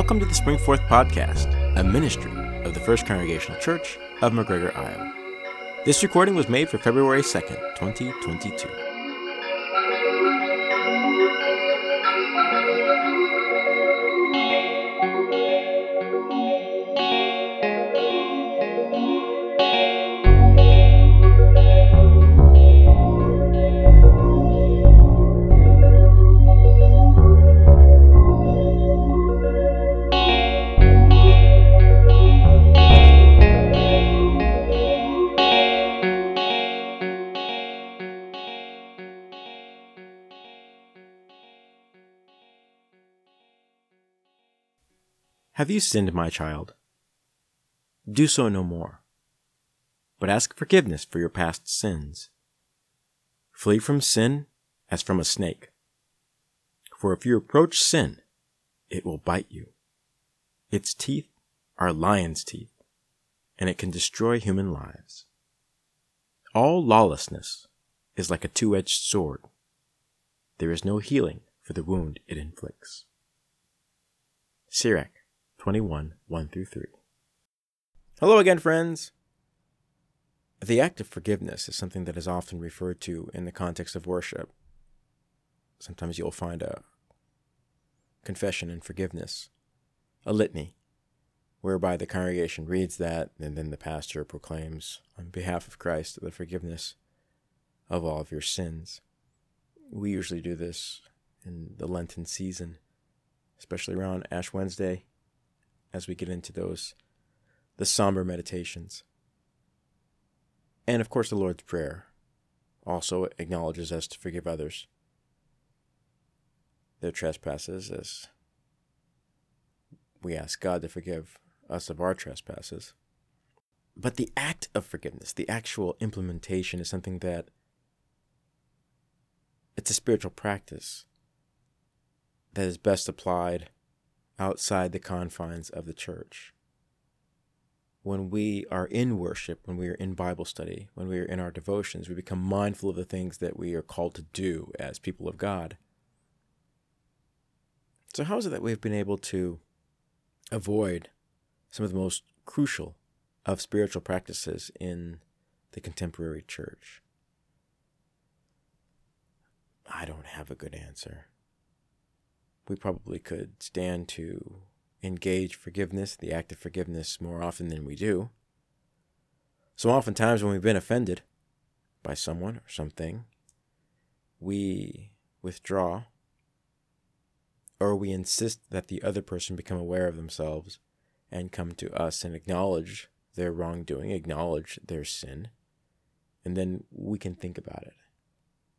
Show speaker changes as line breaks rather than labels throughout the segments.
Welcome to the Spring Springforth Podcast, a ministry of the First Congregational Church of McGregor, Iowa. This recording was made for February 2nd, 2022. Have you sinned, my child? Do so no more, but ask forgiveness for your past sins. Flee from sin as from a snake, for if you approach sin, it will bite you. Its teeth are lion's teeth, and it can destroy human lives. All lawlessness is like a two edged sword. There is no healing for the wound it inflicts. Sirach 21 1 through 3. Hello again, friends. The act of forgiveness is something that is often referred to in the context of worship. Sometimes you'll find a confession and forgiveness, a litany, whereby the congregation reads that and then the pastor proclaims on behalf of Christ the forgiveness of all of your sins. We usually do this in the Lenten season, especially around Ash Wednesday as we get into those the somber meditations. And of course the Lord's Prayer also acknowledges us to forgive others their trespasses as we ask God to forgive us of our trespasses. But the act of forgiveness, the actual implementation, is something that it's a spiritual practice that is best applied outside the confines of the church. When we are in worship, when we are in Bible study, when we are in our devotions, we become mindful of the things that we are called to do as people of God. So, how is it that we've been able to avoid some of the most crucial of spiritual practices in the contemporary church? I don't have a good answer we probably could stand to engage forgiveness, the act of forgiveness, more often than we do. So oftentimes when we've been offended by someone or something, we withdraw or we insist that the other person become aware of themselves and come to us and acknowledge their wrongdoing, acknowledge their sin, and then we can think about it.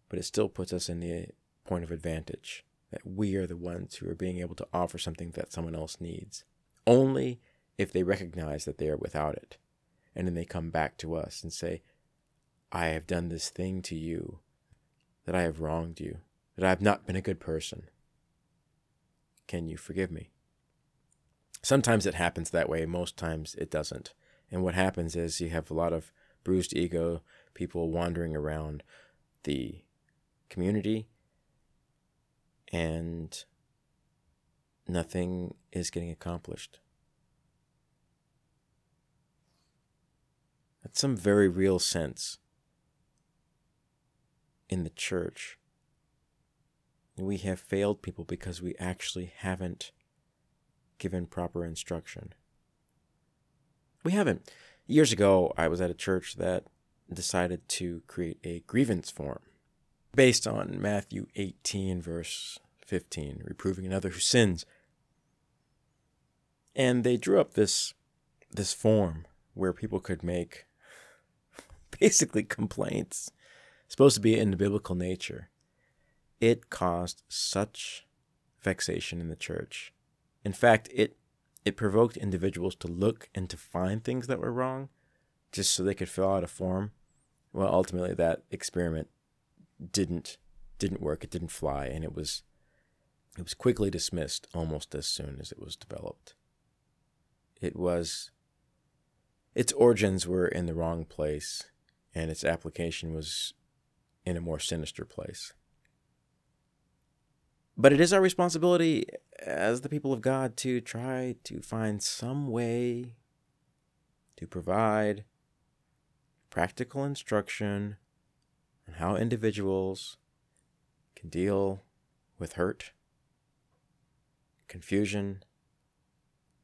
But it still puts us in the point of advantage that we are the ones who are being able to offer something that someone else needs. Only if they recognize that they are without it. And then they come back to us and say, I have done this thing to you, that I have wronged you, that I have not been a good person. Can you forgive me? Sometimes it happens that way, most times it doesn't. And what happens is you have a lot of bruised ego, people wandering around the community and nothing is getting accomplished. At some very real sense, in the church, we have failed people because we actually haven't given proper instruction. We haven't. Years ago, I was at a church that decided to create a grievance form based on Matthew 18, verse 15, reproving another who sins. And they drew up this this form where people could make basically complaints supposed to be in the biblical nature. It caused such vexation in the church. In fact, it it provoked individuals to look and to find things that were wrong just so they could fill out a form. Well, ultimately that experiment didn't didn't work. It didn't fly, and it was it was quickly dismissed almost as soon as it was developed. It was its origins were in the wrong place, and its application was in a more sinister place. But it is our responsibility as the people of God to try to find some way to provide practical instruction on how individuals can deal with hurt, confusion,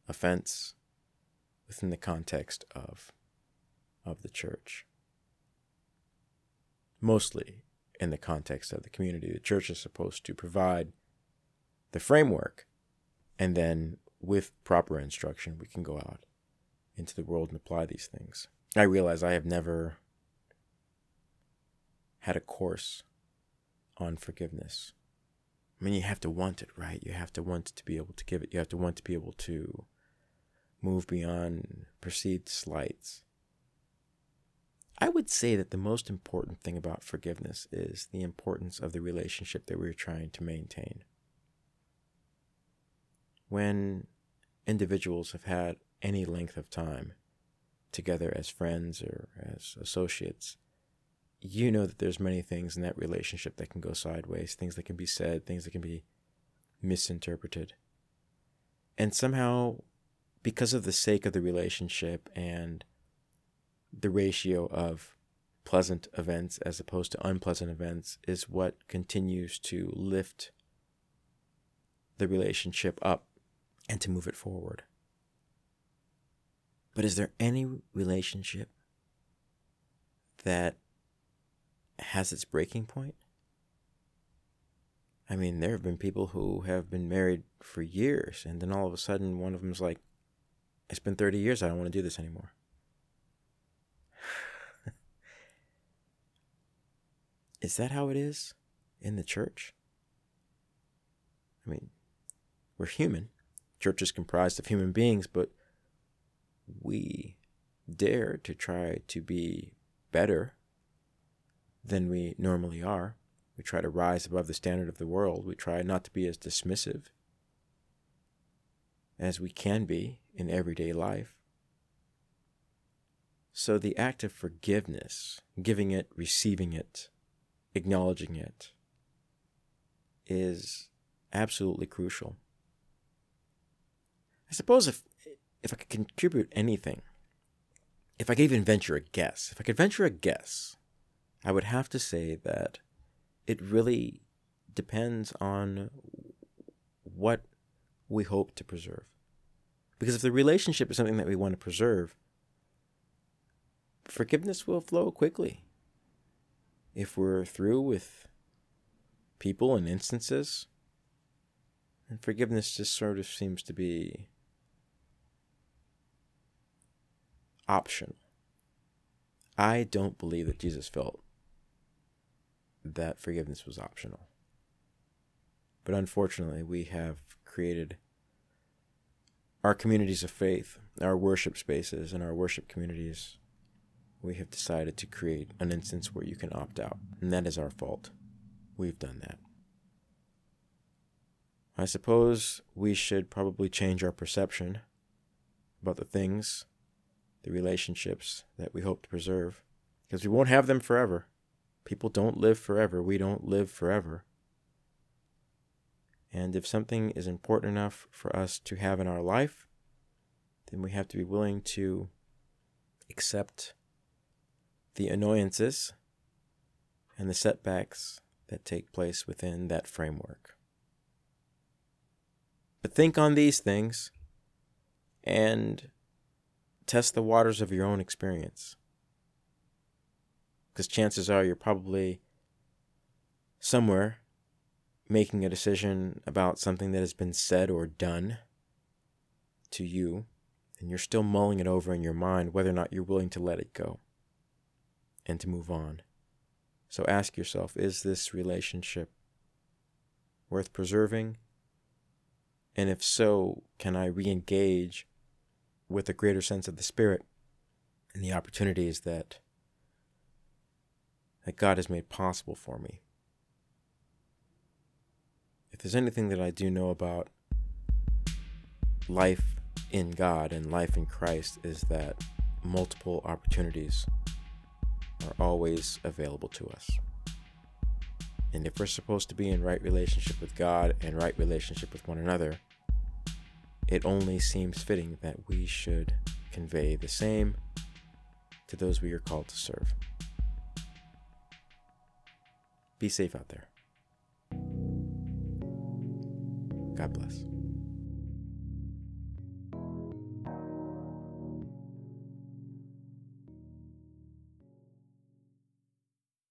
offense within the context of of the church. Mostly in the context of the community. The church is supposed to provide the framework, and then with proper instruction, we can go out into the world and apply these things. I realize I have never had a course on forgiveness. I mean, you have to want it, right? You have to want to be able to give it. You have to want to be able to move beyond perceived slights. I would say that the most important thing about forgiveness is the importance of the relationship that we're trying to maintain. When individuals have had any length of time together as friends or as associates, you know that there's many things in that relationship that can go sideways, things that can be said, things that can be misinterpreted. And somehow, because of the sake of the relationship and the ratio of pleasant events as opposed to unpleasant events, is what continues to lift the relationship up and to move it forward. But is there any relationship that has its breaking point? I mean, there have been people who have been married for years, and then all of a sudden, one of them's like, It's been 30 years, I don't want to do this anymore. is that how it is in the church? I mean, we're human. Church is comprised of human beings, but we dare to try to be better than we normally are. We try to rise above the standard of the world. We try not to be as dismissive as we can be in everyday life. So the act of forgiveness, giving it, receiving it, acknowledging it, is absolutely crucial. I suppose if if I could contribute anything, if I could even venture a guess, if I could venture a guess, I would have to say that it really depends on what we hope to preserve. Because if the relationship is something that we want to preserve, forgiveness will flow quickly. If we're through with people and instances, and forgiveness just sort of seems to be optional. I don't believe that Jesus felt that forgiveness was optional. But unfortunately, we have created our communities of faith, our worship spaces, and our worship communities. We have decided to create an instance where you can opt out, and that is our fault. We've done that. I suppose we should probably change our perception about the things, the relationships that we hope to preserve, because we won't have them forever. People don't live forever. We don't live forever. And if something is important enough for us to have in our life, then we have to be willing to accept the annoyances and the setbacks that take place within that framework. But think on these things and test the waters of your own experience because chances are you're probably somewhere making a decision about something that has been said or done to you, and you're still mulling it over in your mind whether or not you're willing to let it go and to move on. So ask yourself is this relationship worth preserving? And if so, can I re engage with a greater sense of the Spirit and the opportunities that that God has made possible for me. If there's anything that I do know about life in God and life in Christ, is that multiple opportunities are always available to us. And if we're supposed to be in right relationship with God and right relationship with one another, it only seems fitting that we should convey the same to those we are called to serve. Be safe out there. God bless.